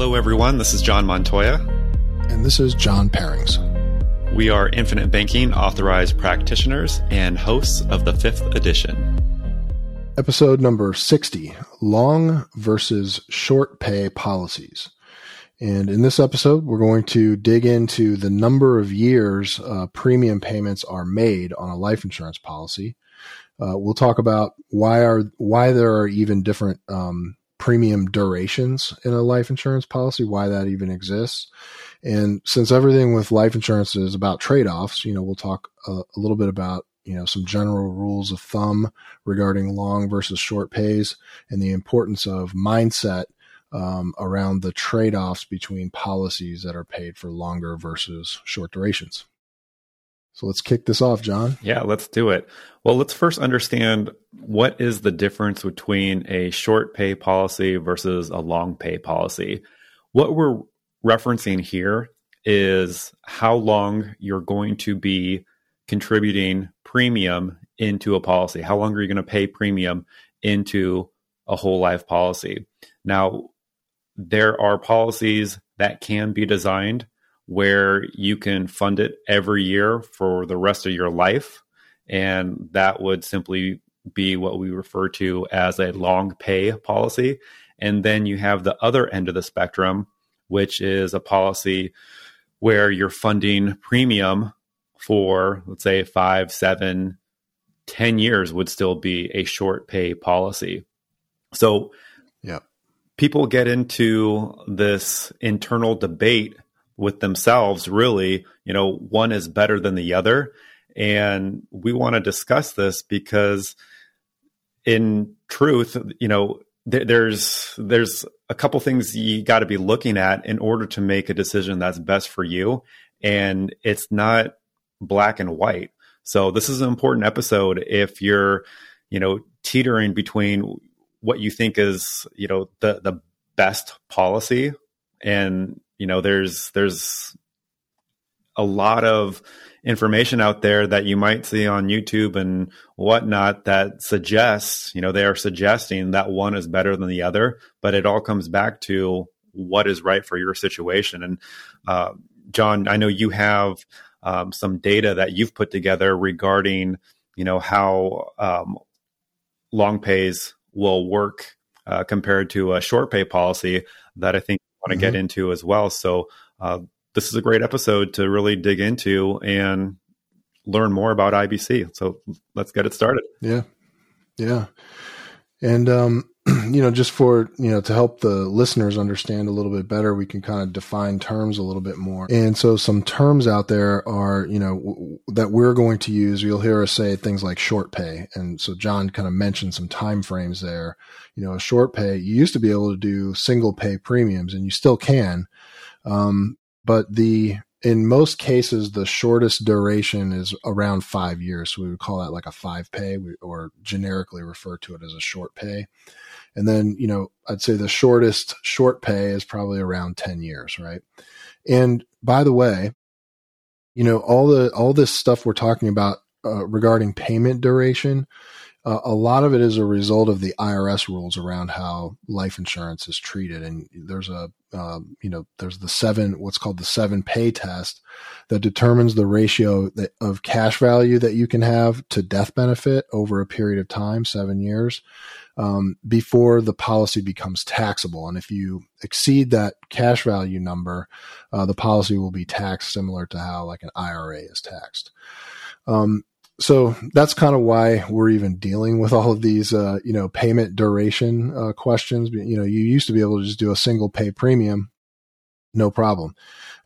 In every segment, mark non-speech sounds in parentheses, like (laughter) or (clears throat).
Hello, everyone. This is John Montoya. And this is John Perrings. We are Infinite Banking authorized practitioners and hosts of the fifth edition. Episode number 60 Long versus Short Pay Policies. And in this episode, we're going to dig into the number of years uh, premium payments are made on a life insurance policy. Uh, we'll talk about why are why there are even different um, premium durations in a life insurance policy, why that even exists. And since everything with life insurance is about trade offs, you know, we'll talk a, a little bit about you know some general rules of thumb regarding long versus short pays and the importance of mindset um, around the trade offs between policies that are paid for longer versus short durations. So let's kick this off, John. Yeah, let's do it. Well, let's first understand what is the difference between a short pay policy versus a long pay policy. What we're referencing here is how long you're going to be contributing premium into a policy. How long are you going to pay premium into a whole life policy? Now, there are policies that can be designed where you can fund it every year for the rest of your life. And that would simply be what we refer to as a long pay policy. And then you have the other end of the spectrum, which is a policy where you're funding premium for, let's say, five, seven, ten years would still be a short pay policy. So, yeah people get into this internal debate with themselves really you know one is better than the other and we want to discuss this because in truth you know th- there's there's a couple things you got to be looking at in order to make a decision that's best for you. And it's not black and white. So this is an important episode if you're you know teetering between what you think is you know the the best policy. And you know there's there's a lot of information out there that you might see on YouTube and whatnot that suggests, you know, they are suggesting that one is better than the other, but it all comes back to what is right for your situation. And uh, John, I know you have um, some data that you've put together regarding, you know, how um, long pays will work uh, compared to a short pay policy that I think you want to mm-hmm. get into as well. So uh, this is a great episode to really dig into and learn more about IBC. So let's get it started. Yeah, yeah, and um, (clears throat) you know, just for, you know, to help the listeners understand a little bit better, we can kind of define terms a little bit more. And so some terms out there are, you know, w- that we're going to use. You'll hear us say things like short pay. And so John kind of mentioned some time frames there. You know, a short pay, you used to be able to do single pay premiums and you still can. Um, but the in most cases, the shortest duration is around five years. So we would call that like a five pay or generically refer to it as a short pay. And then, you know, I'd say the shortest short pay is probably around 10 years, right? And by the way, you know, all the, all this stuff we're talking about uh, regarding payment duration, a lot of it is a result of the IRS rules around how life insurance is treated. And there's a, um, you know, there's the seven, what's called the seven pay test that determines the ratio that, of cash value that you can have to death benefit over a period of time, seven years, um, before the policy becomes taxable. And if you exceed that cash value number, uh, the policy will be taxed similar to how like an IRA is taxed. Um, so that's kind of why we're even dealing with all of these, uh, you know, payment duration uh, questions. You know, you used to be able to just do a single pay premium, no problem,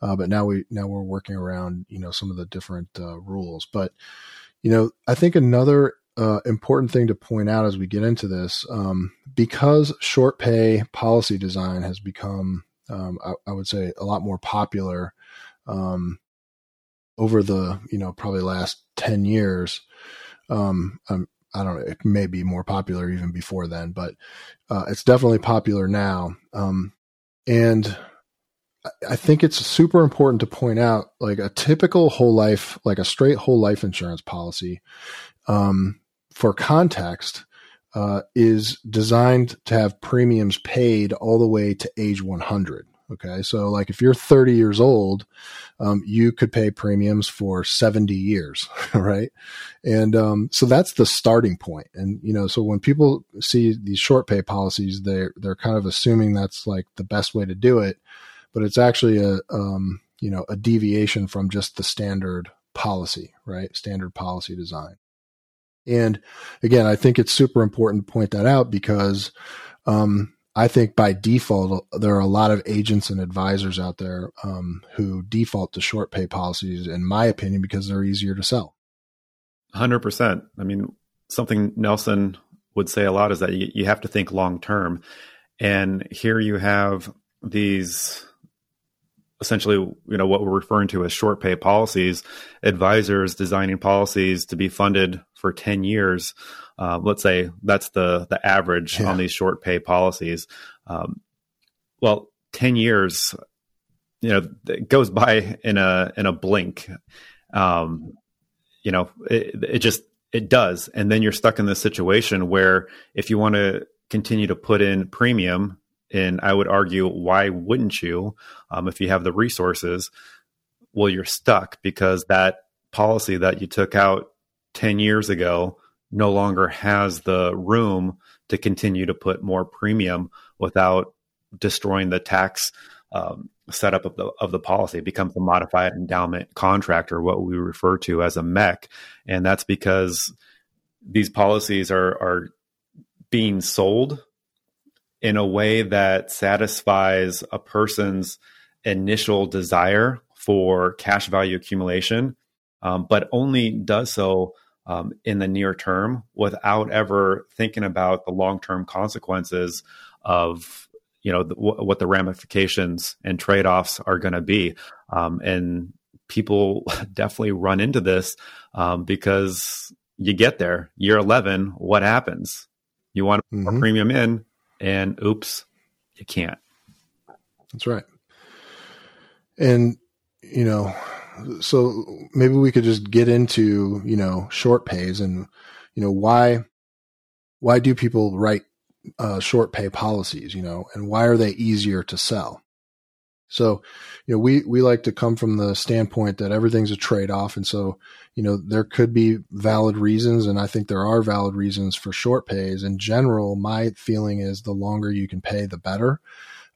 uh, but now we now we're working around, you know, some of the different uh, rules. But you know, I think another uh, important thing to point out as we get into this, um, because short pay policy design has become, um, I, I, would say, a lot more popular. Um, over the you know probably last 10 years um, um, i don't know it may be more popular even before then but uh, it's definitely popular now um, and I think it's super important to point out like a typical whole life, like a straight whole life insurance policy, um, for context, uh, is designed to have premiums paid all the way to age 100. Okay. So like if you're 30 years old, um, you could pay premiums for 70 years. (laughs) Right. And, um, so that's the starting point. And, you know, so when people see these short pay policies, they're, they're kind of assuming that's like the best way to do it, but it's actually a, um, you know, a deviation from just the standard policy, right? Standard policy design. And again, I think it's super important to point that out because, um, I think by default, there are a lot of agents and advisors out there um, who default to short pay policies, in my opinion, because they're easier to sell. 100%. I mean, something Nelson would say a lot is that you, you have to think long term. And here you have these essentially, you know, what we're referring to as short pay policies, advisors designing policies to be funded for 10 years uh, let's say that's the the average yeah. on these short pay policies. Um, well, ten years, you know, it goes by in a in a blink. Um, you know, it, it just it does, and then you're stuck in this situation where if you want to continue to put in premium, and I would argue, why wouldn't you, um, if you have the resources? Well, you're stuck because that policy that you took out 10 years ago no longer has the room to continue to put more premium without destroying the tax um, setup of the of the policy. It becomes a modified endowment contract, or what we refer to as a MEC, and that's because these policies are are being sold in a way that satisfies a person's initial desire for cash value accumulation, um, but only does so um, in the near term without ever thinking about the long term consequences of you know the, what the ramifications and trade offs are going to be. Um, and people (laughs) definitely run into this um, because you get there year 11 what happens you want mm-hmm. a premium in and oops you can't that's right and you know so maybe we could just get into you know short pays and you know why why do people write uh, short pay policies you know and why are they easier to sell? So you know we we like to come from the standpoint that everything's a trade off and so you know there could be valid reasons and i think there are valid reasons for short pays. In general my feeling is the longer you can pay the better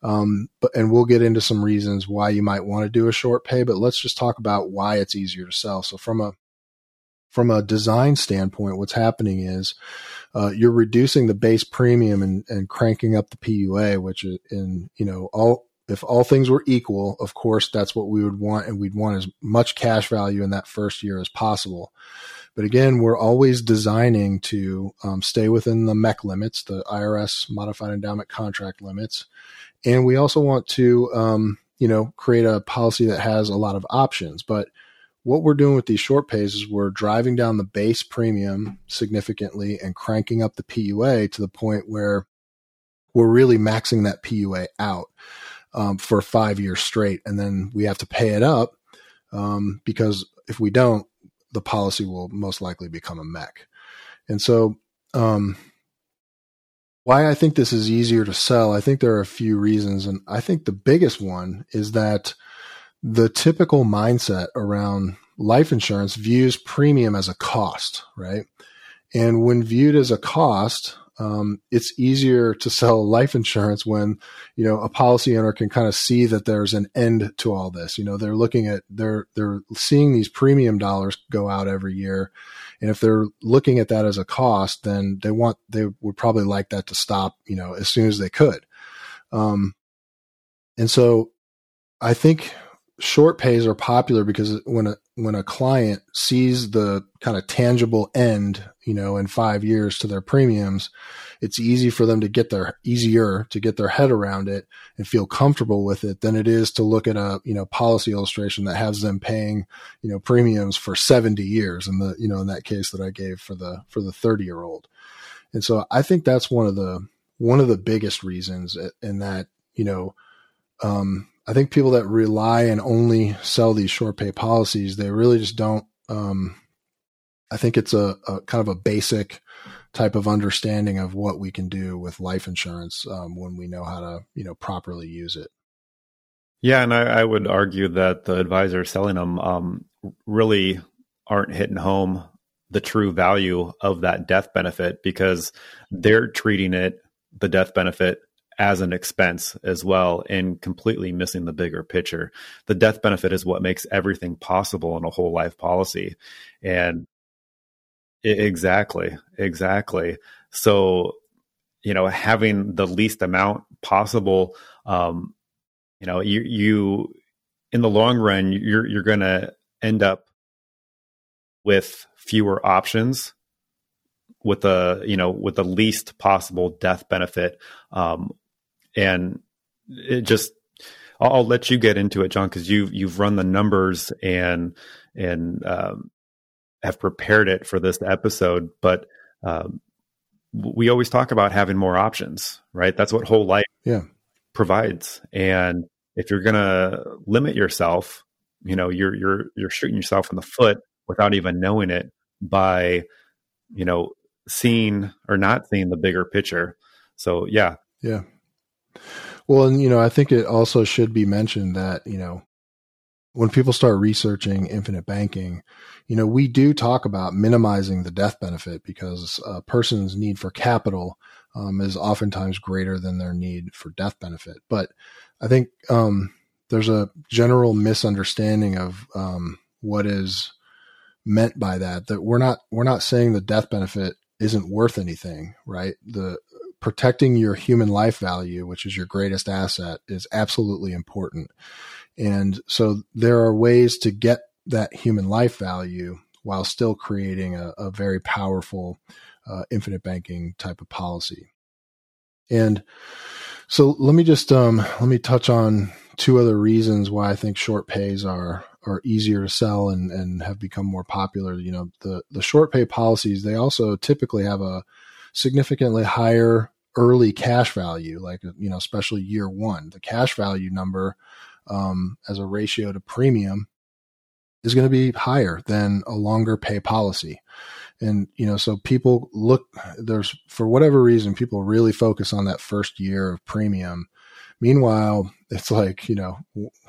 um, but and we'll get into some reasons why you might want to do a short pay, but let's just talk about why it's easier to sell. So from a from a design standpoint, what's happening is uh, you're reducing the base premium and, and cranking up the PUA, which in you know all if all things were equal, of course that's what we would want, and we'd want as much cash value in that first year as possible. But again, we're always designing to um, stay within the MEC limits, the IRS modified endowment contract limits, and we also want to, um, you know, create a policy that has a lot of options. But what we're doing with these short pays is we're driving down the base premium significantly and cranking up the PUA to the point where we're really maxing that PUA out um, for five years straight. And then we have to pay it up um, because if we don't, the policy will most likely become a MEC. And so, um, why I think this is easier to sell, I think there are a few reasons. And I think the biggest one is that the typical mindset around life insurance views premium as a cost, right? And when viewed as a cost, um, it's easier to sell life insurance when you know a policy owner can kind of see that there's an end to all this. You know, they're looking at they're they're seeing these premium dollars go out every year, and if they're looking at that as a cost, then they want they would probably like that to stop. You know, as soon as they could. Um, and so, I think short pays are popular because when a when a client sees the kind of tangible end, you know, in five years to their premiums, it's easy for them to get their easier to get their head around it and feel comfortable with it than it is to look at a, you know, policy illustration that has them paying, you know, premiums for 70 years. And the, you know, in that case that I gave for the, for the 30 year old. And so I think that's one of the, one of the biggest reasons in that, you know, um, I think people that rely and only sell these short pay policies, they really just don't. Um, I think it's a, a, kind of a basic type of understanding of what we can do with life insurance um, when we know how to, you know, properly use it. Yeah, and I, I would argue that the advisors selling them um, really aren't hitting home the true value of that death benefit because they're treating it, the death benefit, as an expense as well and completely missing the bigger picture. The death benefit is what makes everything possible in a whole life policy. And exactly, exactly. So, you know, having the least amount possible, um, you know, you, you, in the long run, you're, you're going to end up with fewer options with the you know with the least possible death benefit um, and it just I'll, I'll, let you get into it john because you've you've run the numbers and and um, have prepared it for this episode but um, we always talk about having more options right? That's what whole life yeah. provides. And if you're going to limit yourself you know you're you're you're shooting yourself in the foot without even knowing it by you know seeing or not seeing the bigger picture. So yeah. Yeah. Well and you know i think it also should be mentioned that you know when people start researching infinite banking you know we do talk about minimizing the death benefit because a person's need for capital um, is oftentimes greater than their need for death benefit. But i think um, there's a general misunderstanding of um, what is meant by that that we're not we're not saying the death benefit isn't worth anything right? The protecting your human life value which is your greatest asset is absolutely important and so there are ways to get that human life value while still creating a, a very powerful uh, infinite banking type of policy and so let me just um, let me touch on two other reasons why I think short pays are are easier to sell and, and have become more popular. You know, the, the short pay policies, they also typically have a significantly higher early cash value, like, you know, especially year one. The cash value number um, as a ratio to premium is going to be higher than a longer pay policy. And, you know, so people look, there's, for whatever reason, people really focus on that first year of premium. Meanwhile, it's like, you know,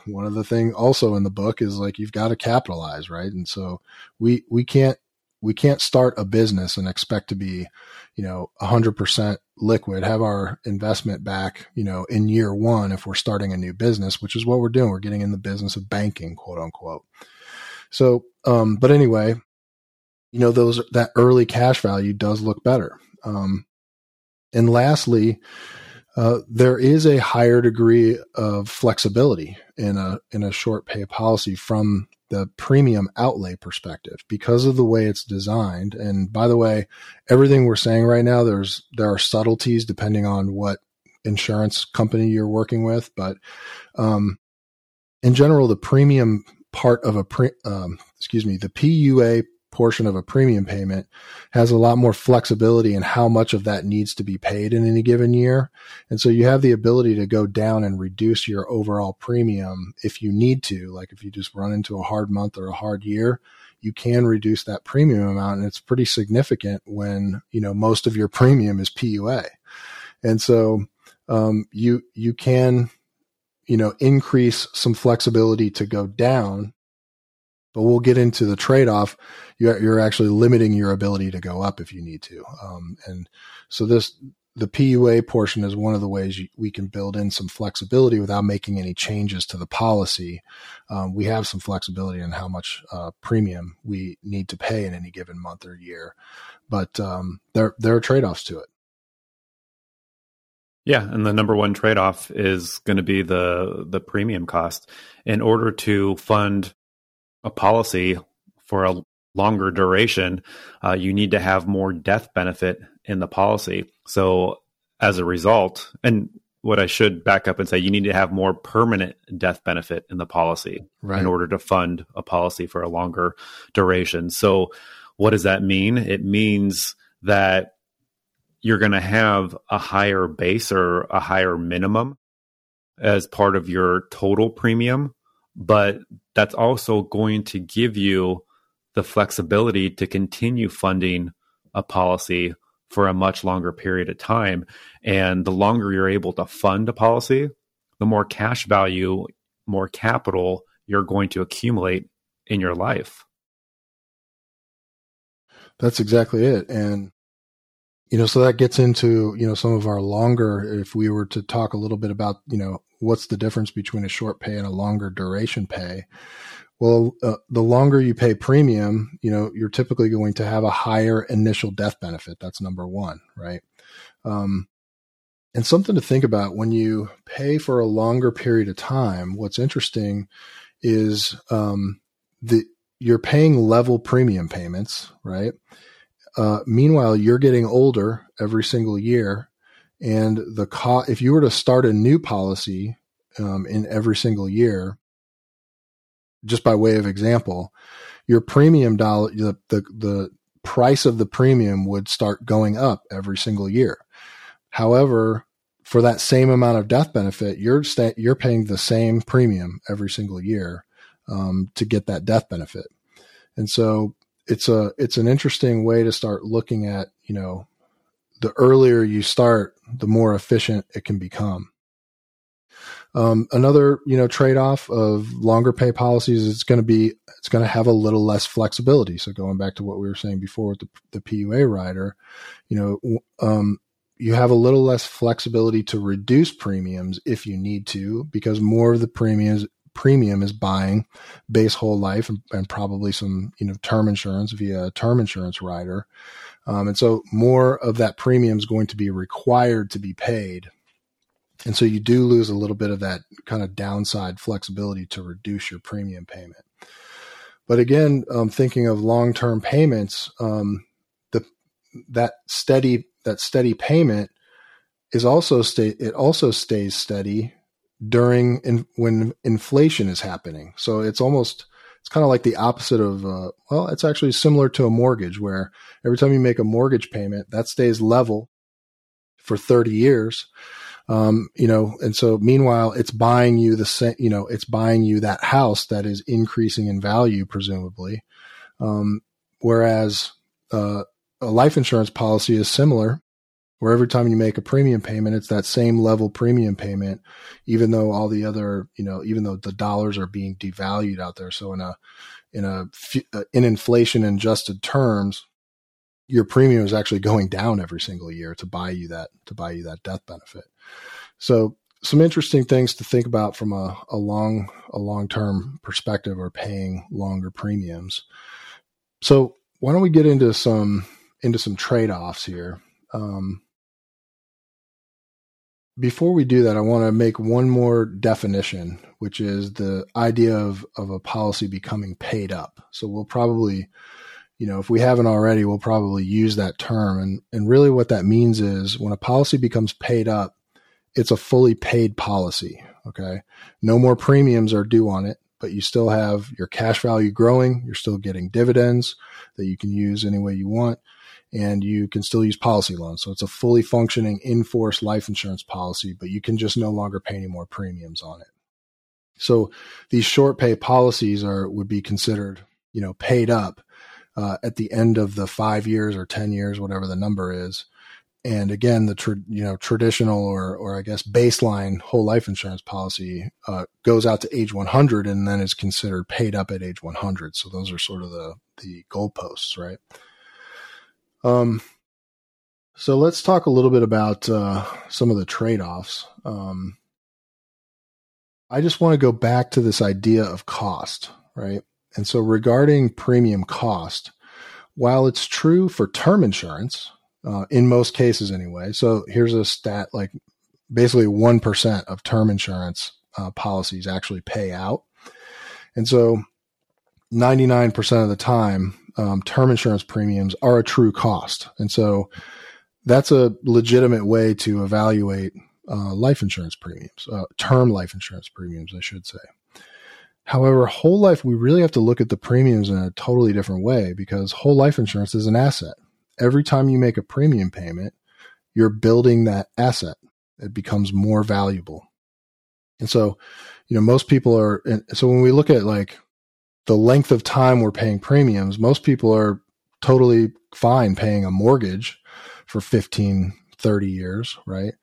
one of the thing also in the book is like you've got to capitalize, right? And so we we can't we can't start a business and expect to be, you know, 100% liquid, have our investment back, you know, in year 1 if we're starting a new business, which is what we're doing. We're getting in the business of banking, quote unquote. So, um but anyway, you know, those that early cash value does look better. Um and lastly, uh, there is a higher degree of flexibility in a in a short pay policy from the premium outlay perspective because of the way it's designed. And by the way, everything we're saying right now, there's there are subtleties depending on what insurance company you're working with, but um, in general, the premium part of a pre, um, excuse me, the PUA portion of a premium payment has a lot more flexibility in how much of that needs to be paid in any given year. And so you have the ability to go down and reduce your overall premium if you need to. Like if you just run into a hard month or a hard year, you can reduce that premium amount. And it's pretty significant when, you know, most of your premium is PUA. And so, um, you, you can, you know, increase some flexibility to go down but we'll get into the trade off. You're, you're, actually limiting your ability to go up if you need to. Um, and so this, the PUA portion is one of the ways you, we can build in some flexibility without making any changes to the policy. Um, we have some flexibility in how much uh, premium we need to pay in any given month or year, but um, there there are trade offs to it. Yeah, and the number one trade off is going to be the the premium cost. In order to fund a policy for a longer duration, uh, you need to have more death benefit in the policy. So as a result, and what I should back up and say, you need to have more permanent death benefit in the policy right. in order to fund a policy for a longer duration. So what does that mean? It means that you're going to have a higher base or a higher minimum as part of your total premium but that's also going to give you the flexibility to continue funding a policy for a much longer period of time. And the longer you're able to fund a policy, the more cash value more capital you're going to accumulate in your life. That's exactly it. And, you know, so that gets into, you know, some of our longer, if we were to talk a little bit about, you know, what's the difference between a short pay and a longer duration pay? Well, uh, the longer you pay premium, you know, you're typically going to have a higher initial death benefit. That's number one, right? Um, and something to think about when you pay for a longer period of time. What's interesting is um, the you're paying level premium payments, right? Uh, meanwhile, you're getting older every single year, and the cost. If you were to start a new policy um, in every single year, just by way of example, your premium dollar, the, the the price of the premium would start going up every single year. However, for that same amount of death benefit, you're sta- you're paying the same premium every single year um, to get that death benefit. And so it's a it's an interesting way to start looking at you know the earlier you start, the more efficient it can become. Um, another you know trade off of longer pay policies is going to be it's going to have a little less flexibility. So going back to what we were saying before with the, the PUA rider, you know um, you have a little less flexibility to reduce premiums if you need to because more of the premiums premium is buying base whole life and, and, probably some you know term insurance via a term insurance rider. Um, and so more of that premium is going to be required to be paid. And so you do lose a little bit of that kind of downside flexibility to reduce your premium payment. But again um, thinking of long-term payments um, the that steady that steady payment is also stay it also stays steady during in, when inflation is happening. So it's almost it's kind of like the opposite of uh, well, it's actually similar to a mortgage where every time you make a mortgage payment, that stays level for 30 years. Um, you know, and so meanwhile, it's buying you the you know, it's buying you that house that is increasing in value, presumably. Um, whereas, uh, a life insurance policy is similar where every time you make a premium payment, it's that same level premium payment, even though all the other, you know, even though the dollars are being devalued out there. So in a, in a, uh, in inflation adjusted terms, your premium is actually going down every single year to buy you that, to buy you that death benefit. So some interesting things to think about from a, a long, a long term perspective or paying longer premiums. So why don't we get into some, into some trade offs here? Um, before we do that, I want to make one more definition, which is the idea of, of a policy becoming paid up. So we'll probably, you know, if we haven't already, we'll probably use that term. And, and really what that means is when a policy becomes paid up, it's a fully paid policy. Okay. No more premiums are due on it, but you still have your cash value growing. You're still getting dividends that you can use any way you want and you can still use policy loans. So it's a fully functioning in force life insurance policy, but you can just no longer pay any more premiums on it. So these short pay policies are would be considered, you know, paid up uh, at the end of the five years or ten years, whatever the number is. And again, the you know traditional or or I guess baseline whole life insurance policy uh, goes out to age 100 and then is considered paid up at age 100. So those are sort of the the goalposts, right? Um, so let's talk a little bit about uh, some of the trade offs. Um, I just want to go back to this idea of cost, right? And so regarding premium cost, while it's true for term insurance, uh, in most cases anyway, so here's a stat like basically 1% of term insurance uh, policies actually pay out. And so 99% of the time, um, term insurance premiums are a true cost. And so that's a legitimate way to evaluate uh, life insurance premiums, uh, term life insurance premiums, I should say. However, whole life, we really have to look at the premiums in a totally different way because whole life insurance is an asset. Every time you make a premium payment, you're building that asset. It becomes more valuable. And so, you know, most people are, so when we look at like the length of time we're paying premiums, most people are totally fine paying a mortgage for 15, 30 years, right?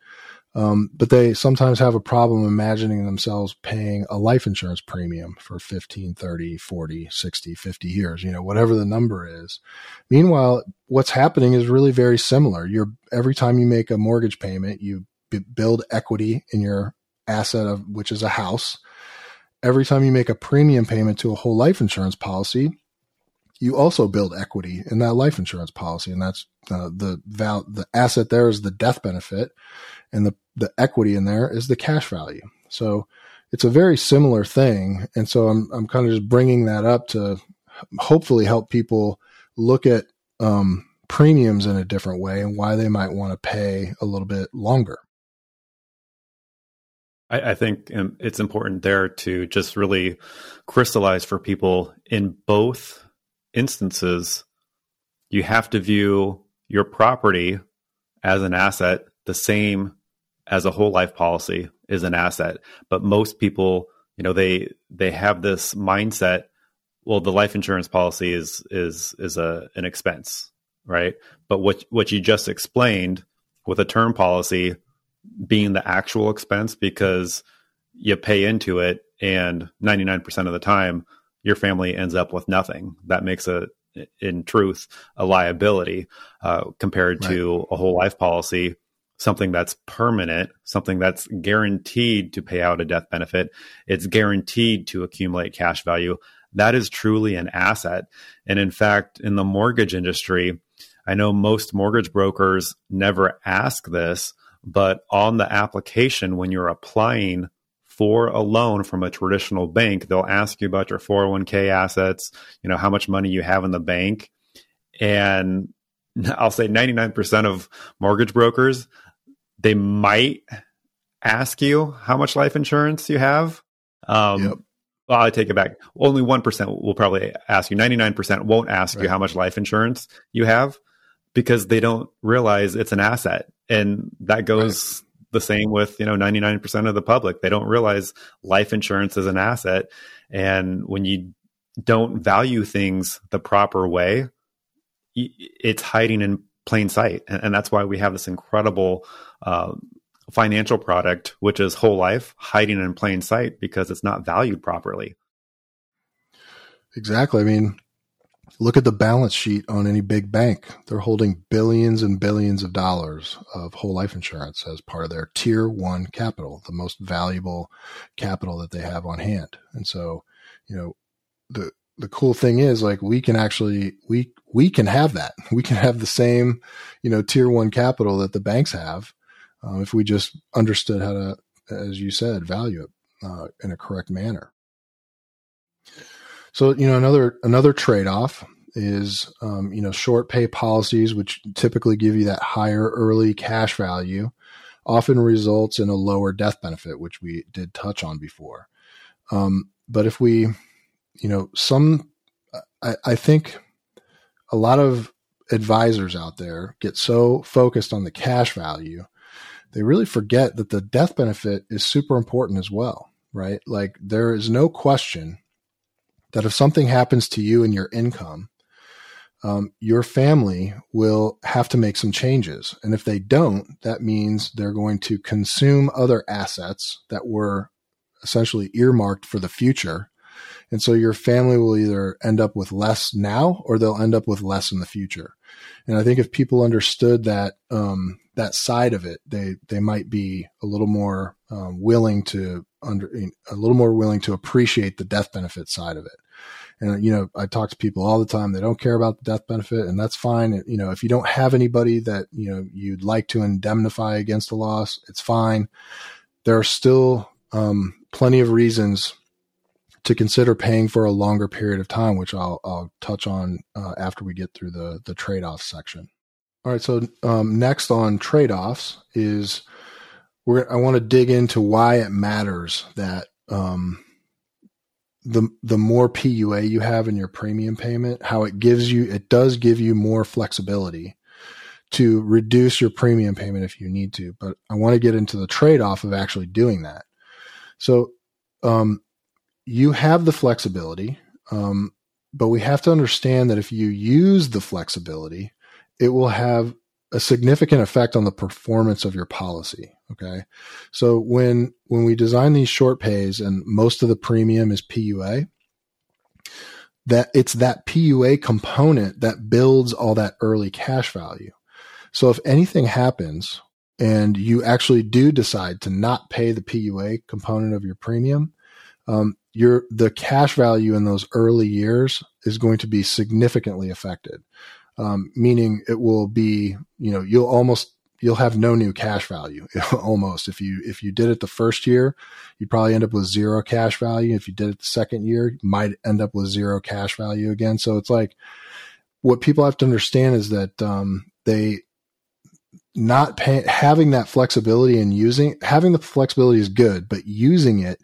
Um, but they sometimes have a problem imagining themselves paying a life insurance premium for 15, 30, 40, 60, 50 years, you know, whatever the number is. Meanwhile, what's happening is really very similar. You're every time you make a mortgage payment, you b- build equity in your asset of which is a house. Every time you make a premium payment to a whole life insurance policy, you also build equity in that life insurance policy, and that's uh, the val- the asset there is the death benefit, and the the equity in there is the cash value. So it's a very similar thing, and so I'm I'm kind of just bringing that up to hopefully help people look at um, premiums in a different way and why they might want to pay a little bit longer. I, I think um, it's important there to just really crystallize for people in both instances, you have to view your property as an asset the same as a whole life policy is an asset. But most people, you know, they they have this mindset. Well, the life insurance policy is is is a an expense, right? But what what you just explained with a term policy being the actual expense because you pay into it and 99% of the time your family ends up with nothing. That makes a, in truth, a liability uh, compared right. to a whole life policy, something that's permanent, something that's guaranteed to pay out a death benefit. It's guaranteed to accumulate cash value. That is truly an asset. And in fact, in the mortgage industry, I know most mortgage brokers never ask this, but on the application, when you're applying for a loan from a traditional bank, they'll ask you about your 401k assets, you know, how much money you have in the bank. And (laughs) I'll say 99% of mortgage brokers, they might ask you how much life insurance you have. Um, yep. Well, I take it back. Only 1% will probably ask you. 99% won't ask right. you how much life insurance you have because they don't realize it's an asset. And that goes the same with you know 99% of the public. They don't realize life insurance is an asset. And when you don't value things the proper way it's hiding in plain sight. And, and that's why we have this incredible uh, financial product which is whole life hiding in plain sight because it's not valued properly. Exactly. I mean Look at the balance sheet on any big bank. They're holding billions and billions of dollars of whole life insurance as part of their tier one capital, the most valuable capital that they have on hand. And so, you know, the, the cool thing is like we can actually, we, we can have that. (laughs) We can have the same, you know, tier one capital that the banks have. Uh, if we just understood how to, as you said, value it uh, in a correct manner. So you know another another trade off is um, you know short pay policies, which typically give you that higher early cash value, often results in a lower death benefit, which we did touch on before. Um, but if we, you know, some, I, I think a lot of advisors out there get so focused on the cash value, they really forget that the death benefit is super important as well, right? Like there is no question that if something happens to you and your income, um, your family will have to make some changes. And if they don't, that means they're going to consume other assets that were essentially earmarked for the future. And so your family will either end up with less now or they'll end up with less in the future. And I think if people understood that, um, that side of it, they, they might be a little more um, willing to under, a little more willing to appreciate the death benefit side of it. And, you know, I talk to people all the time. They don't care about the death benefit and that's fine. You know, if you don't have anybody that, you know, you'd like to indemnify against a loss, it's fine. There are still, um, plenty of reasons to consider paying for a longer period of time, which I'll, I'll touch on uh, after we get through the, the trade off section. All right. So, um, next on trade offs is I want to dig into why it matters that, um, the the more PUA you have in your premium payment, how it gives you it does give you more flexibility to reduce your premium payment if you need to. But I want to get into the trade off of actually doing that. So um, you have the flexibility, um, but we have to understand that if you use the flexibility, it will have a significant effect on the performance of your policy. Okay. So when, when we design these short pays and most of the premium is PUA, that it's that PUA component that builds all that early cash value. So if anything happens and you actually do decide to not pay the PUA component of your premium, um, your the cash value in those early years is going to be significantly affected. Um, meaning it will be, you know, you'll almost you'll have no new cash value (laughs) almost. If you if you did it the first year you'd probably end up with zero cash value. If you did it the second year you might end up with zero cash value again. So it's like what people have to understand is that um, they not pay, having that flexibility and using having the flexibility is good but using it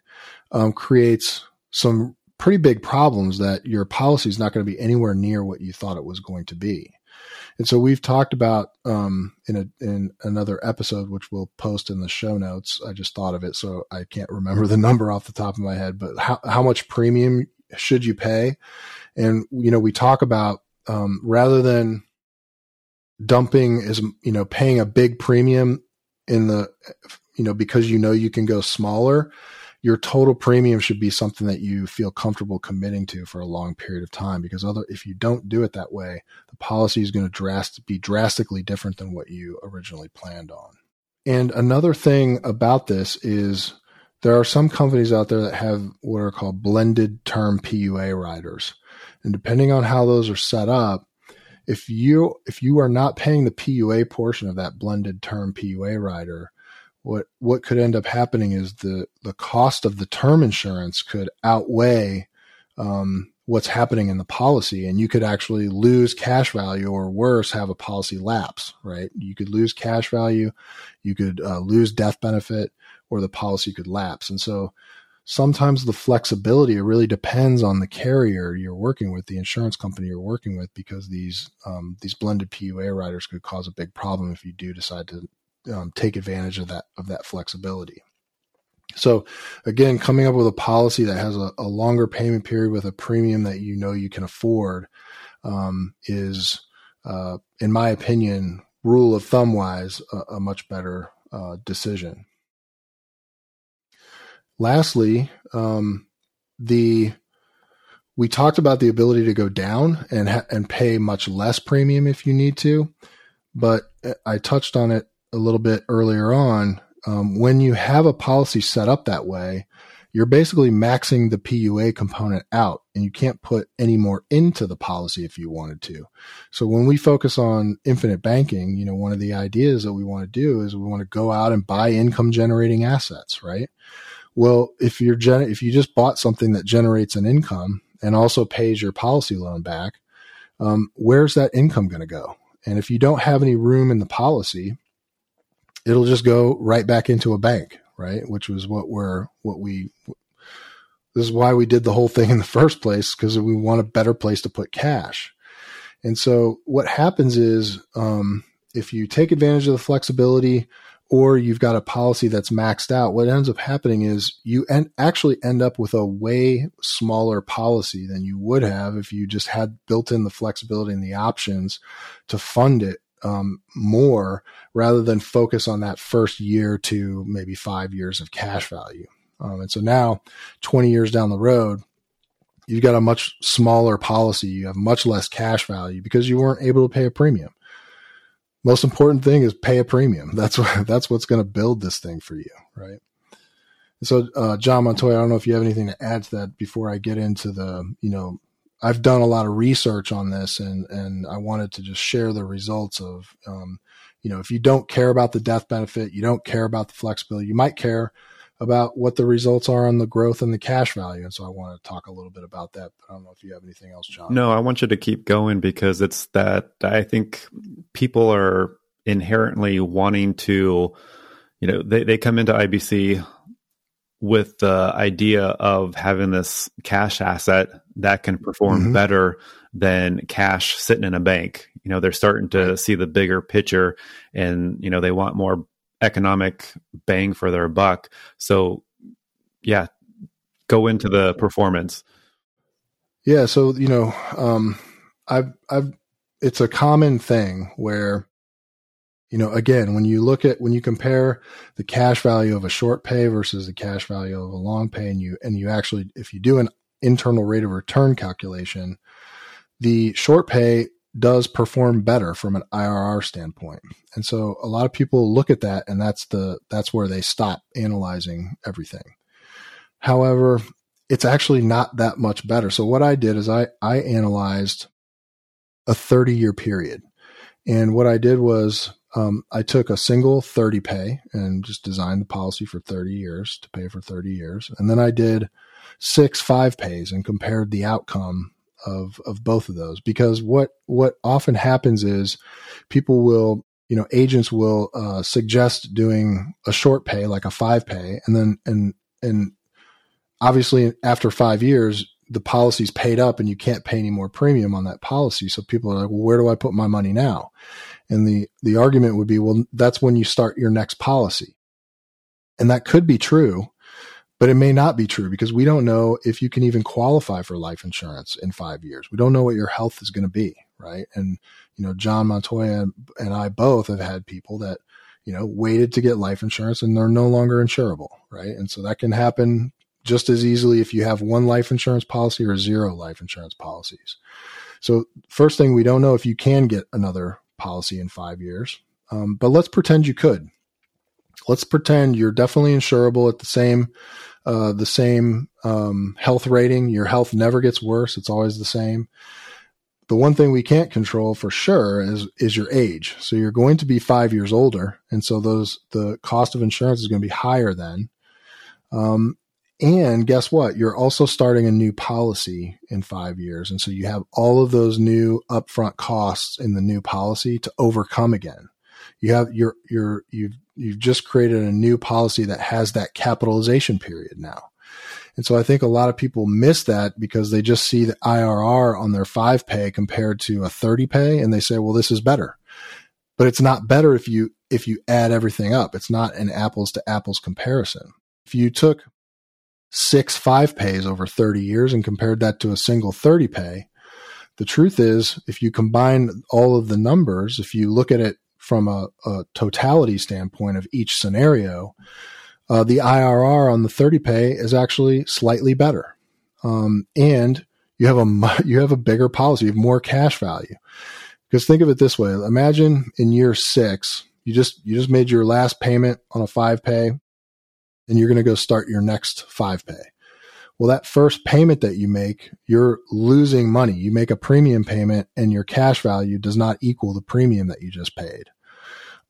um, creates some pretty big problems that your policy is not going to be anywhere near what you thought it was going to be and so we've talked about um, in a in another episode, which we'll post in the show notes. I just thought of it, so I can't remember the (laughs) number off the top of my head. But how how much premium should you pay? And you know, we talk about um, rather than dumping is you know paying a big premium in the you know because you know you can go smaller your total premium should be something that you feel comfortable committing to for a long period of time because other if you don't do it that way the policy is going to drast- be drastically different than what you originally planned on. And another thing about this is there are some companies out there that have what are called blended term PUA riders. And depending on how those are set up if you if you are not paying the PUA portion of that blended term PUA rider what what could end up happening is the the cost of the term insurance could outweigh um, what's happening in the policy, and you could actually lose cash value, or worse, have a policy lapse. Right? You could lose cash value, you could uh, lose death benefit, or the policy could lapse. And so, sometimes the flexibility it really depends on the carrier you're working with, the insurance company you're working with, because these um, these blended PUA riders could cause a big problem if you do decide to um, take advantage of that of that flexibility. So again, coming up with a policy that has a, a longer payment period with a premium that you know you can afford um, is, uh, in my opinion, rule of thumb wise, a, a much better uh, decision. Lastly, um, the we talked about the ability to go down and ha- and pay much less premium if you need to, but I touched on it a little bit earlier on, um, when you have a policy set up that way, you're basically maxing the PUA component out and you can't put any more into the policy if you wanted to. So when we focus on infinite banking, you know, one of the ideas that we want to do is we want to go out and buy income generating assets, right? Well, if you're gen- if you just bought something that generates an income and also pays your policy loan back, um, where's that income going to go? And if you don't have any room in the policy, it'll just go right back into a bank, right? Which was what we're, what we, this is why we did the whole thing in the first place because we want a better place to put cash. And so what happens is, um, if you take advantage of the flexibility or you've got a policy that's maxed out, what ends up happening is you en- actually end up with a way smaller policy than you would have if you just had built in the flexibility and the options to fund it um, more rather than focus on that first year to maybe five years of cash value. Um, and so now, 20 years down the road, you've got a much smaller policy. You have much less cash value because you weren't able to pay a premium. Most important thing is pay a premium. (laughs) That's what, that's what's going to build this thing for you, right? So, uh, John Montoya, I don't know if you have anything to add to that before I get into the, you know, I've done a lot of research on this and, and I wanted to just share the results of, um, you know, if you don't care about the death benefit, you don't care about the flexibility, you might care about what the results are on the growth and the cash value. And so I want to talk a little bit about that. But I don't know if you have anything else, John. No, I want you to keep going because it's that I think people are inherently wanting to, you know, they, they come into IBC with the idea of having this cash asset that can perform mm-hmm. better than cash sitting in a bank. You know, they're starting to see the bigger picture and, you know, they want more economic bang for their buck. So, yeah, go into the performance. Yeah. So, you know, um, I've, I've, it's a common thing where you know, again, when you look at when you compare the cash value of a short pay versus the cash value of a long pay, and you and you actually, if you do an internal rate of return calculation, the short pay does perform better from an IRR standpoint. And so a lot of people look at that and that's the that's where they stop analyzing everything. However, it's actually not that much better. So what I did is I I analyzed a 30 year period. And what I did was um, I took a single 30 pay and just designed the policy for 30 years to pay for 30 years. And then I did six five pays and compared the outcome of, of both of those. Because what, what often happens is people will, you know, agents will uh, suggest doing a short pay, like a five pay, and then, and, and obviously after five years, the policy's paid up and you can't pay any more premium on that policy. So people are like, well, where do I put my money now? And the, the argument would be, well, that's when you start your next policy. And that could be true, but it may not be true because we don't know if you can even qualify for life insurance in five years. We don't know what your health is going to be. Right. And, you know, John Montoya and I both have had people that, you know, waited to get life insurance and they're no longer insurable. Right. And so that can happen just as easily if you have one life insurance policy or zero life insurance policies. So, first thing, we don't know if you can get another policy in five years, um, but let's pretend you could. Let's pretend you're definitely insurable at the same uh, the same um, health rating. Your health never gets worse; it's always the same. The one thing we can't control for sure is is your age. So you're going to be five years older, and so those the cost of insurance is going to be higher then. Um, and guess what? You're also starting a new policy in five years. And so you have all of those new upfront costs in the new policy to overcome again. You have your, your, you've, you've just created a new policy that has that capitalization period now. And so I think a lot of people miss that because they just see the IRR on their five pay compared to a 30 pay and they say, well, this is better. But it's not better if you, if you add everything up. It's not an apples to apples comparison. If you took six five pays over 30 years and compared that to a single 30 pay, the truth is, if you combine all of the numbers, if you look at it from a, a totality standpoint of each scenario, uh, the IRR on the 30 pay is actually slightly better. Um, and you have a you have a bigger policy, you have more cash value. Because think of it this way: imagine in year six, you just you just made your last payment on a five pay, and you're going to go start your next five pay. Well, that first payment that you make, you're losing money. You make a premium payment and your cash value does not equal the premium that you just paid.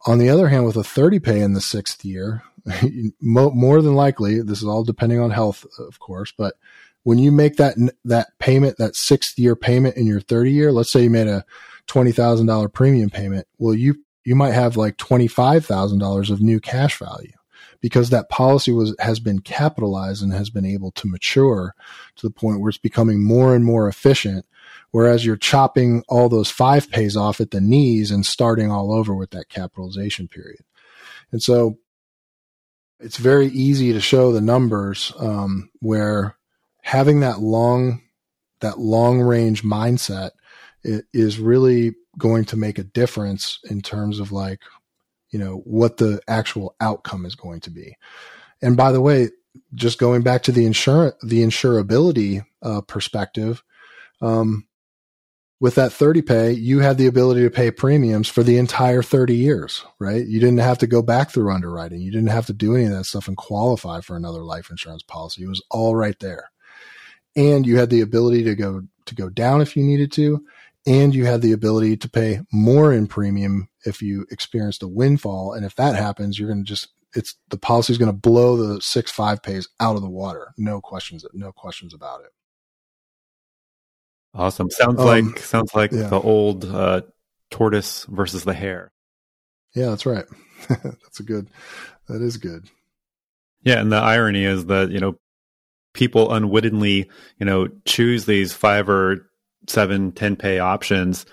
On the other hand, with a 30 pay in the sixth year, (laughs) more than likely, this is all depending on health, of course, but when you make that, that payment, that sixth year payment in your 30 year, let's say you made a $20,000 premium payment. Well, you, you might have like $25,000 of new cash value because that policy was has been capitalized and has been able to mature to the point where it's becoming more and more efficient whereas you're chopping all those five pays off at the knees and starting all over with that capitalization period. And so it's very easy to show the numbers um, where having that long that long range mindset is really going to make a difference in terms of like you know, what the actual outcome is going to be. And by the way, just going back to the insurance, the insurability uh, perspective, um, with that 30 pay, you had the ability to pay premiums for the entire 30 years, right? You didn't have to go back through underwriting. You didn't have to do any of that stuff and qualify for another life insurance policy. It was all right there. And you had the ability to go, to go down if you needed to and you had the ability to pay more in premium if you experienced a windfall. And if that happens, you're going to just it's the policy is going to blow the six five pays out of the water. No questions, no questions about it. Awesome. Sounds um, like sounds like yeah. the old uh, tortoise versus the hare. Yeah, that's right. (laughs) that's a good. That is good. Yeah, and the irony is that you know people unwittingly you know choose these five or seven, 10 pay options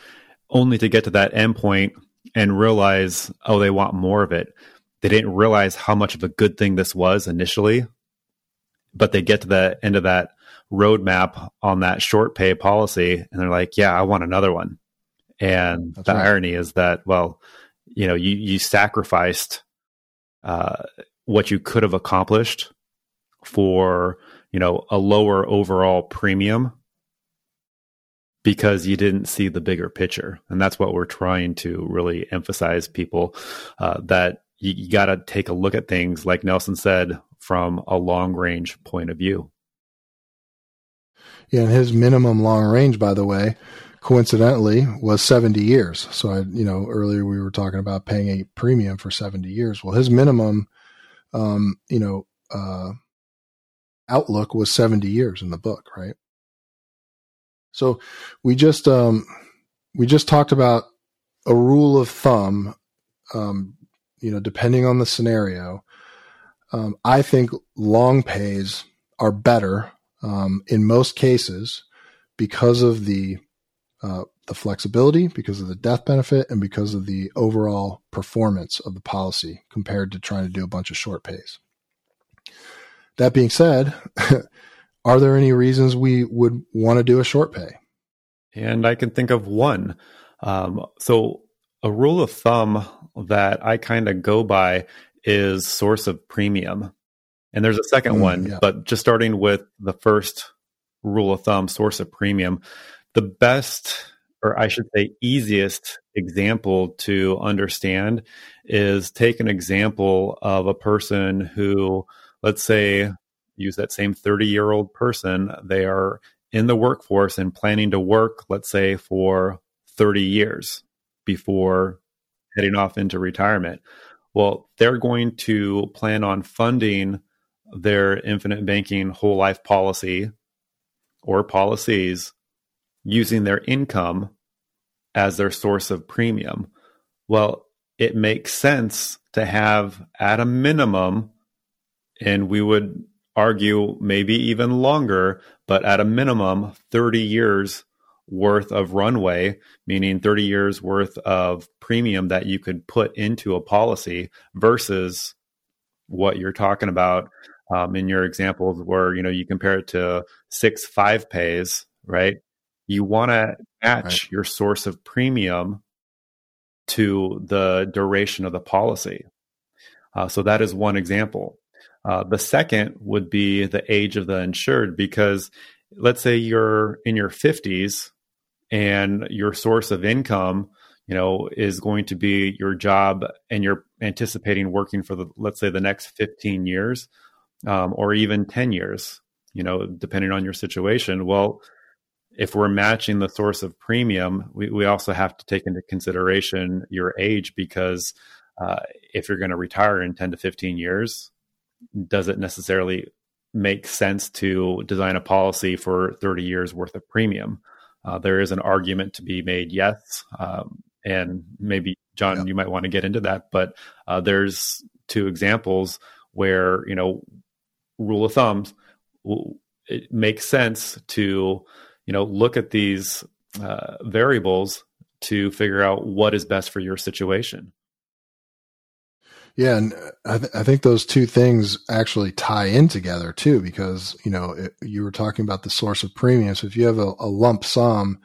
only to get to that endpoint and realize, oh, they want more of it. They didn't realize how much of a good thing this was initially, but they get to the end of that roadmap on that short pay policy and they're like, yeah, I want another one. And That's the right. irony is that, well, you know you you sacrificed uh, what you could have accomplished for you know a lower overall premium because you didn't see the bigger picture. And that's what we're trying to really emphasize people uh, that you, you got to take a look at things like nelson said from a long range point of view. Yeah and his minimum long range by the way coincidentally was 70 years. So i you know earlier we were talking about paying a premium for 70 years. Well his minimum um you know uh outlook was 70 years in the book, right? So we just um, we just talked about a rule of thumb. Um, you know, depending on the scenario, um, I think long pays are better um, in most cases because of the uh, the flexibility, because of the death benefit, and because of the overall performance of the policy compared to trying to do a bunch of short pays. That being said, (laughs) are there any reasons we would want to do a short pay? And I can think of one. Um, so, a rule of thumb that I kind of go by is source of premium. And there's a second mm, one, yeah. but just starting with the first rule of thumb, source of premium, the best, or I should say, easiest example to understand is take an example of a person who let's say use that same 30 year old person they are in the workforce and planning to work let's say for 30 years before heading off into retirement. Well they're going to plan on funding their infinite banking whole life policy or policies using their income as their source of premium. Well it makes sense to have at a minimum and we would argue maybe even longer, but at a minimum, 30 years worth of runway, meaning 30 years worth of premium that you could put into a policy versus what you're talking about um, in your examples where you know you compare it to six five pays right? You want to match right. your source of premium to the duration of the policy. Uh, so that is one example uh, the second would be the age of the insured, because let's say you're in your 50s and your source of income, you know, is going to be your job, and you're anticipating working for the let's say the next 15 years, um, or even 10 years, you know, depending on your situation. Well, if we're matching the source of premium, we, we also have to take into consideration your age because uh, if you're going to retire in 10 to 15 years, does it necessarily make sense to design a policy for 30 years worth of premium? Uh, there is an argument to be made, yes. Um, and maybe, John, yeah. you might want to get into that. But uh, there's two examples where, you know, rule of thumbs, it makes sense to, you know, look at these uh, variables to figure out what is best for your situation. Yeah, and I, th- I, think those two things actually tie in together too, because you know it, you were talking about the source of premium. So if you have a, a, lump sum,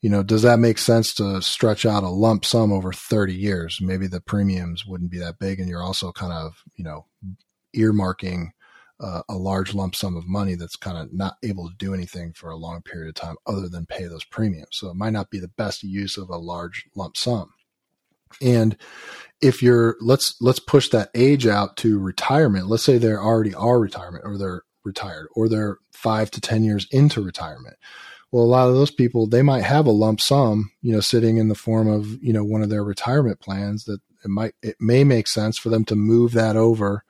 you know, does that make sense to stretch out a lump sum over thirty years? Maybe the premiums wouldn't be that big, and you're also kind of you know earmarking uh, a large lump sum of money that's kind of not able to do anything for a long period of time other than pay those premiums. So it might not be the best use of a large lump sum. And if you're let's let's push that age out to retirement. Let's say they already are retirement or they're retired or they're 5 to 10 years into retirement. Well, a lot of those people they might have a lump sum, you know, sitting in the form of, you know, one of their retirement plans that it might it may make sense for them to move that over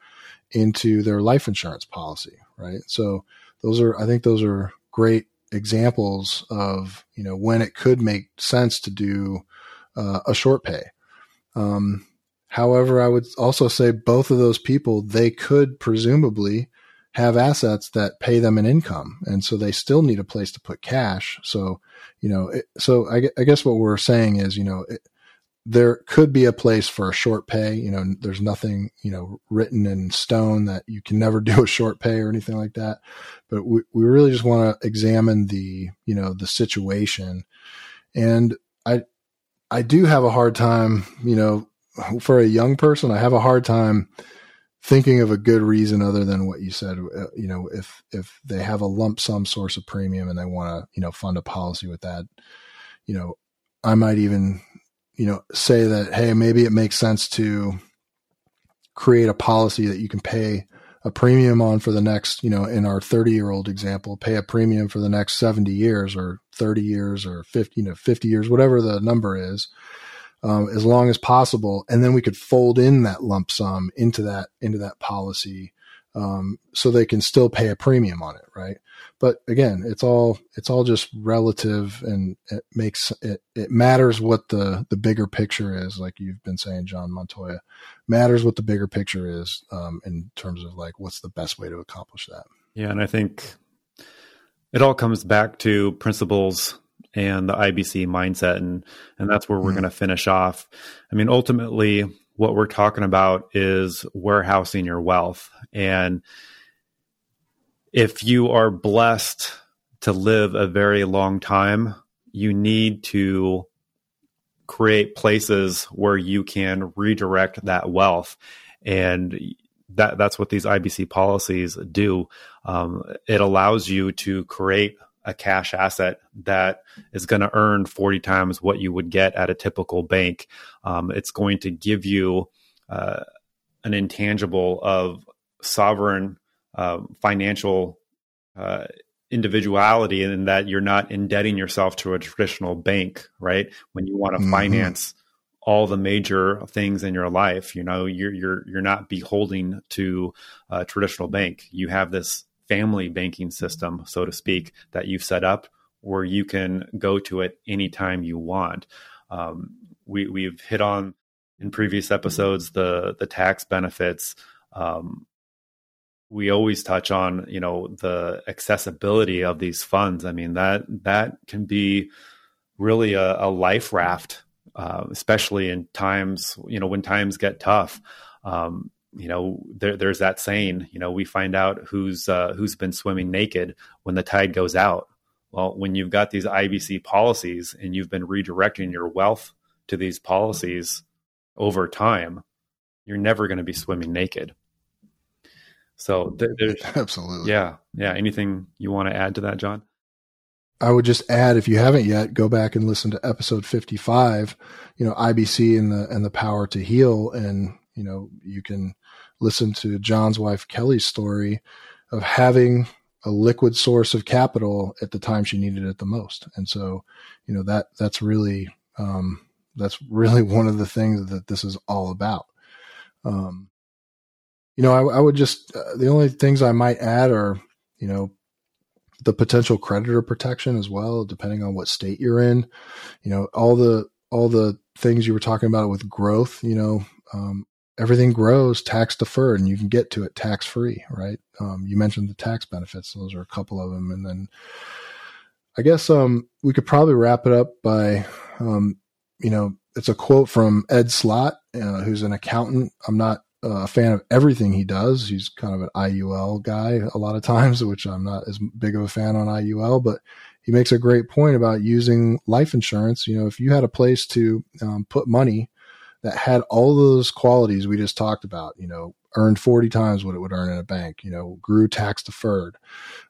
into their life insurance policy, right? So those are I think those are great examples of, you know, when it could make sense to do uh, a short pay um, however, I would also say both of those people, they could presumably have assets that pay them an income. And so they still need a place to put cash. So, you know, it, so I, I, guess what we're saying is, you know, it, there could be a place for a short pay. You know, there's nothing, you know, written in stone that you can never (laughs) do a short pay or anything like that. But we, we really just want to examine the, you know, the situation. And I, I do have a hard time, you know, for a young person, I have a hard time thinking of a good reason other than what you said. Uh, you know, if if they have a lump sum source of premium and they want to, you know, fund a policy with that, you know, I might even, you know, say that hey, maybe it makes sense to create a policy that you can pay a premium on for the next, you know, in our 30 year old example, pay a premium for the next 70 years or 30 years or 50, you know, 50 years, whatever the number is, um, as long as possible. And then we could fold in that lump sum into that, into that policy. Um, so they can still pay a premium on it. Right. But again, it's all, it's all just relative and it makes it, it matters what the, the bigger picture is. Like you've been saying, John Montoya matters what the bigger picture is, um, in terms of like, what's the best way to accomplish that. Yeah. And I think it all comes back to principles and the IBC mindset. And, and that's where we're mm-hmm. going to finish off. I mean, ultimately, what we're talking about is warehousing your wealth. And if you are blessed to live a very long time, you need to create places where you can redirect that wealth. And that, that's what these IBC policies do. Um, it allows you to create a cash asset that is going to earn 40 times what you would get at a typical bank. Um, it's going to give you uh, an intangible of sovereign uh, financial uh, individuality in that you're not indebting yourself to a traditional bank, right? When you want to mm-hmm. finance all the major things in your life, you know, you're you're you're not beholding to a traditional bank. You have this family banking system, so to speak, that you've set up where you can go to it anytime you want. Um, we, we've hit on in previous episodes the the tax benefits. Um, we always touch on you know the accessibility of these funds. I mean that that can be really a, a life raft, uh, especially in times you know when times get tough. Um, you know, there, there's that saying, you know, we find out who's uh, who's been swimming naked when the tide goes out. Well, when you've got these IBC policies and you've been redirecting your wealth to these policies over time, you're never going to be swimming naked. So there's (laughs) absolutely, yeah, yeah. Anything you want to add to that, John? I would just add, if you haven't yet, go back and listen to episode 55, you know, IBC and the, and the power to heal. And, you know, you can listen to John's wife Kelly's story of having a liquid source of capital at the time she needed it the most. And so, you know, that that's really um, that's really (laughs) one of the things that this is all about. Um, you know, I, I would just uh, the only things I might add are, you know, the potential creditor protection as well, depending on what state you're in. You know, all the all the things you were talking about with growth. You know, um, everything grows tax deferred and you can get to it tax free, right? Um, you mentioned the tax benefits. Those are a couple of them. And then I guess, um, we could probably wrap it up by, um, you know, it's a quote from Ed Slott, uh, who's an accountant. I'm not a fan of everything he does. He's kind of an IUL guy a lot of times, which I'm not as big of a fan on IUL, but he makes a great point about using life insurance. You know, if you had a place to um, put money that had all those qualities we just talked about, you know, earned 40 times what it would earn in a bank, you know, grew tax deferred,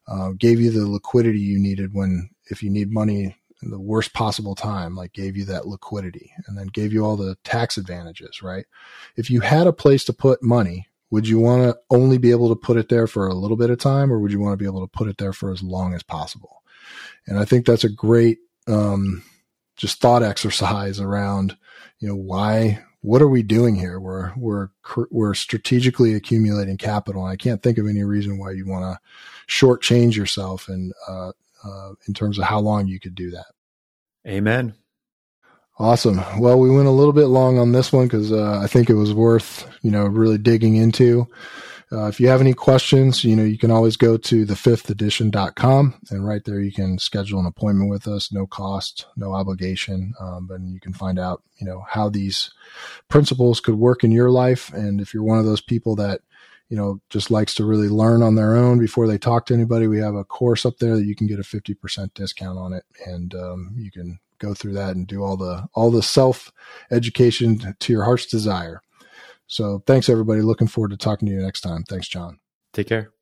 uh, gave you the liquidity you needed when, if you need money in the worst possible time, like gave you that liquidity and then gave you all the tax advantages, right? If you had a place to put money, would you want to only be able to put it there for a little bit of time or would you want to be able to put it there for as long as possible? And I think that's a great, um, just thought exercise around, you know, why, what are we doing here? We're, we're, we're strategically accumulating capital. And I can't think of any reason why you want to shortchange yourself and, uh, uh, in terms of how long you could do that. Amen. Awesome. Well, we went a little bit long on this one because uh, I think it was worth, you know, really digging into. Uh, if you have any questions, you know, you can always go to thefifthedition.com and right there you can schedule an appointment with us, no cost, no obligation. Um, and you can find out, you know, how these principles could work in your life. And if you're one of those people that, you know, just likes to really learn on their own before they talk to anybody, we have a course up there that you can get a 50% discount on it. And um, you can go through that and do all the, all the self education to your heart's desire. So thanks, everybody. Looking forward to talking to you next time. Thanks, John. Take care.